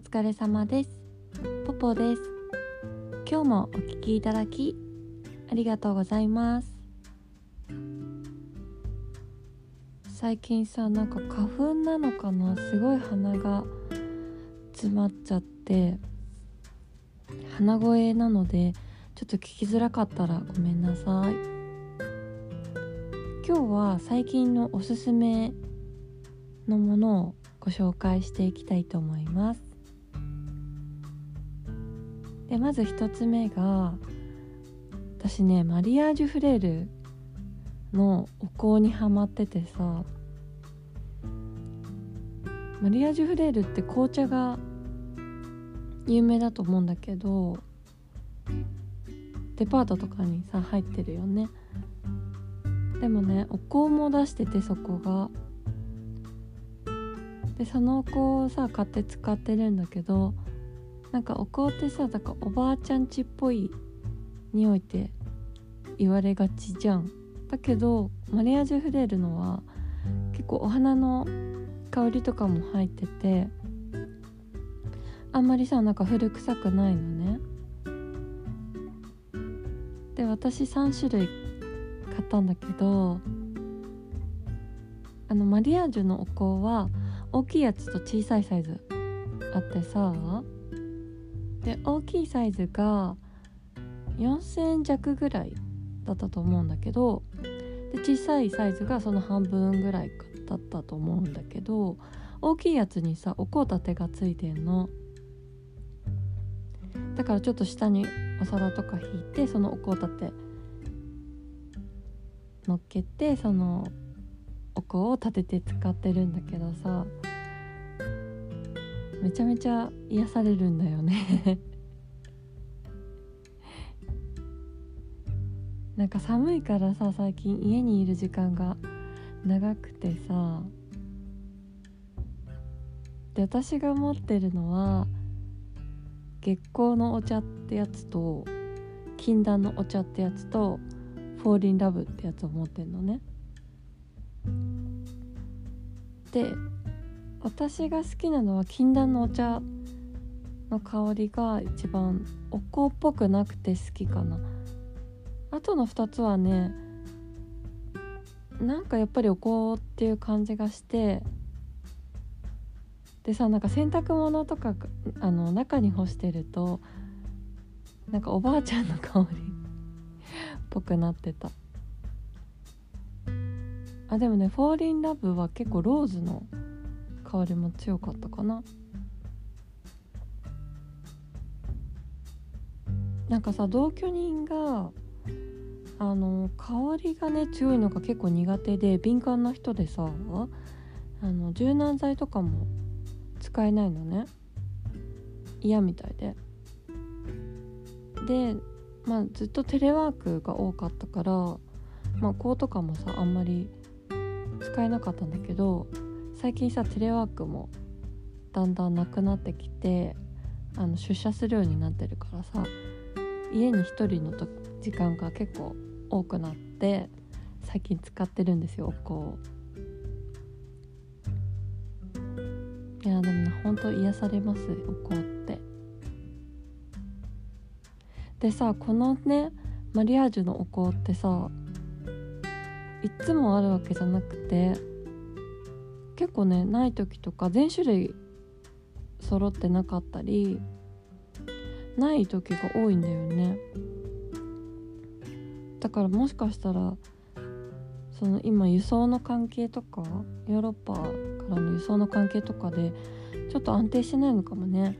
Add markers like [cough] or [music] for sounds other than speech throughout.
疲れ様です。ポポです。今日もお聞きいただきありがとうございます。最近さなんか花粉なのかな？すごい鼻が詰まっちゃって鼻声なのでちょっと聞きづらかったらごめんなさい。今日は最近のおすすめのものをご紹介していきたいと思います。でまず1つ目が私ねマリアージュフレールのお香にはまっててさマリアージュフレールって紅茶が有名だと思うんだけどデパートとかにさ入ってるよね。でもねお香も出しててそこが。でそのお香をさ買って使ってるんだけどなんかお香ってさだからおばあちゃんちっぽい匂いって言われがちじゃん。だけどマリアージュフレールのは結構お花の香りとかも入っててあんまりさなんか古臭くないのね。で私3種類買ったんだけどあのマリアージュのお香は大きいやつと小さいサイズあってさで大きいサイズが4,000弱ぐらいだったと思うんだけどで小さいサイズがその半分ぐらいだったと思うんだけど大きいやつにさお香立てがついてんの。だからちょっと下にお皿とか引いてそのお香立て乗っけてそのお香を立てて使ってるんだけどさ。めちゃめちゃ癒されるんだよね。[laughs] なんか寒いからさ最近家にいる時間が長くてさ。で私が持ってるのは月光のお茶ってやつと禁断のお茶ってやつとフォーリンラブってやつを持ってんのね。で私が好きなのは禁断のお茶の香りが一番お香っぽくなくて好きかな。あとの2つはねなんかやっぱりお香っていう感じがしてでさなんか洗濯物とかあの中に干してるとなんかおばあちゃんの香り [laughs] っぽくなってた。あでもね「フォーリンラブは結構ローズの香りも強かったかな。なんかさ同居人があの香りがね強いのが結構苦手で敏感な人でさあの柔軟剤とかも使えないのね。嫌みたいで。でまあずっとテレワークが多かったからまあ香とかもさあんまり使えなかったんだけど最近さテレワークもだんだんなくなってきてあの出社するようになってるからさ家に一人の時間が結構多くなって最近使ってるんですよお香いやでもねほんと癒されますお香って。でさこのねマリアージュのお香ってさいっつもあるわけじゃなくて結構ねない時とか全種類揃ってなかったりない時が多いんだよね。だからもしかしたらその今輸送の関係とかヨーロッパからの輸送の関係とかでちょっと安定してないのかもね。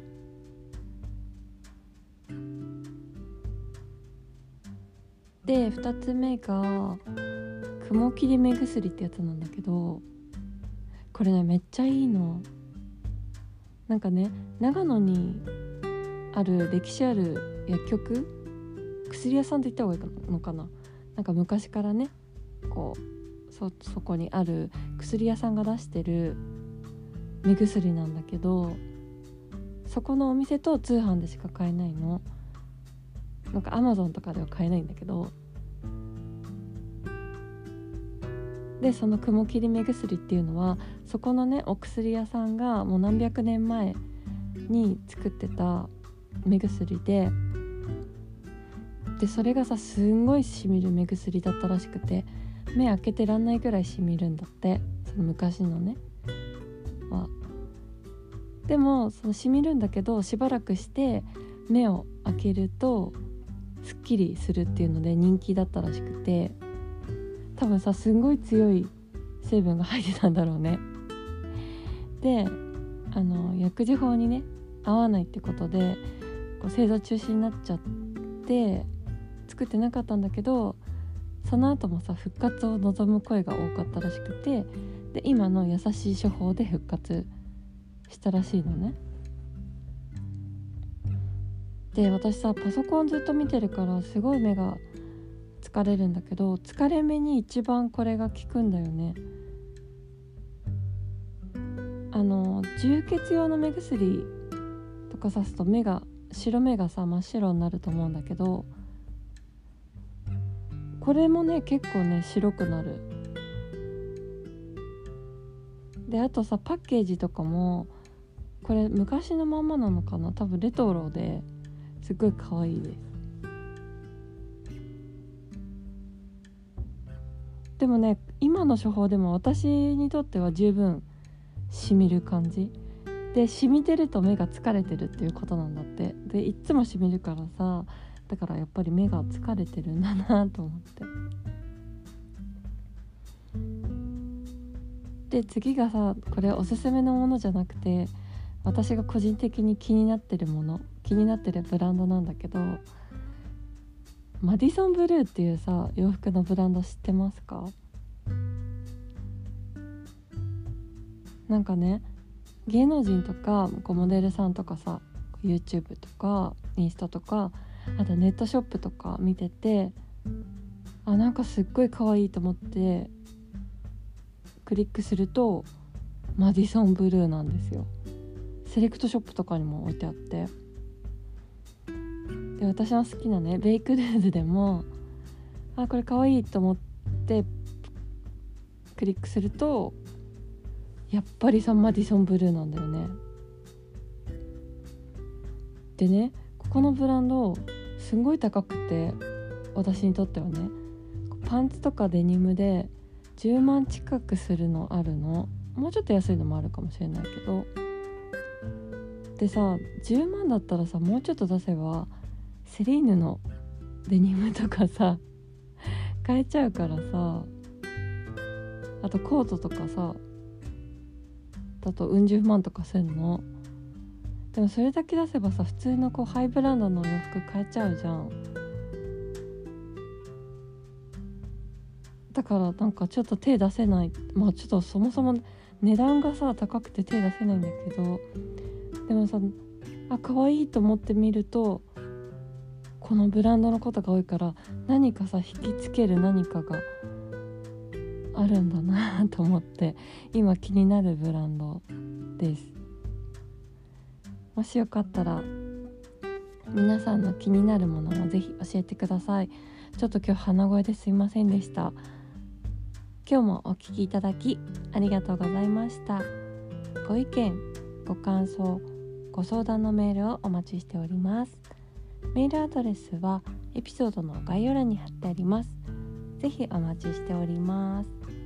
で2つ目が雲霧目薬ってやつなんだけどこれねめっちゃいいの。なんかね長野にある歴史ある薬局薬屋さんって言った方がいいのかな。なんか昔からねこうそそこにある薬屋さんが出してる目薬なんだけどそこのお店と通販でしか買えないの。なんかアマゾンとかでは買えないんだけどでその雲霧目薬っていうのはそこのねお薬屋さんがもう何百年前に作ってた目薬ででそれがさすんごいしみる目薬だったらしくて目開けてらんないぐらいしみるんだってその昔のね。はでもそのしみるんだけどしばらくして目を開けるとすっきりするっていうので人気だったらしくて。多分さすんごい強い成分が入ってたんだろうね。であの薬事法にね合わないってことでこう製造中止になっちゃって作ってなかったんだけどその後もさ復活を望む声が多かったらしくてで今の優しい処方で復活したらしいのね。で私さパソコンずっと見てるからすごい目が疲れるんだけど疲れ目に一番これが効くんだよね。あの充血用の目薬とかさすと目が白目がさ真っ白になると思うんだけどこれもね結構ね白くなる。であとさパッケージとかもこれ昔のまんまなのかな？多分レトロですっごい可愛いですでもね今の処方でも私にとっては十分しみる感じ。でしみてると目が疲れてるっていうことなんだって。でいっつもしみるからさだからやっぱり目が疲れてるんだなと思って。で次がさこれおすすめのものじゃなくて私が個人的に気になってるもの気になってるブランドなんだけどマディソンブルーっていうさ洋服のブランド知ってますか？なんかね芸能人とかこうモデルさんとかさ YouTube とかインスタとかあとネットショップとか見ててあなんかすっごい可愛いと思ってクリックするとマディソンブルーなんですよ。セレクトショップとかにも置いてあって。で私の好きなねベイクルーズでもあこれ可愛いいと思ってクリックするとやっぱりさマディソンブルーなんだよね。でねここのブランドすんごい高くて私にとってはねパンツとかデニムで10万近くするのあるの。もうちょっと安いのもあるかもしれないけど。でさ10万だったらさもうちょっと出せばセリーヌのデニムとかさ買えちゃうからさあとコートとかさだとうん十万とかすんの？でもそれだけ出せばさ普通のこうハイブランドの洋服買えちゃうじゃん。だからなんかちょっと手出せない。まあちょっとそもそも値段がさ高くて手出せないんだけどでもさあ可愛いと思ってみるとこのブランドのことが多いから何かさ引きつける何かがあるんだなと思って今気になるブランドです。もしよかったら皆さんの気になるものもぜひ教えてください。ちょっと今日鼻声ですいませんでした。今日もお聞きいただきありがとうございました。ご意見ご感想ご相談のメールをお待ちしております。メールアドレスはエピソードの概要欄に貼ってあります。ぜひお待ちしております。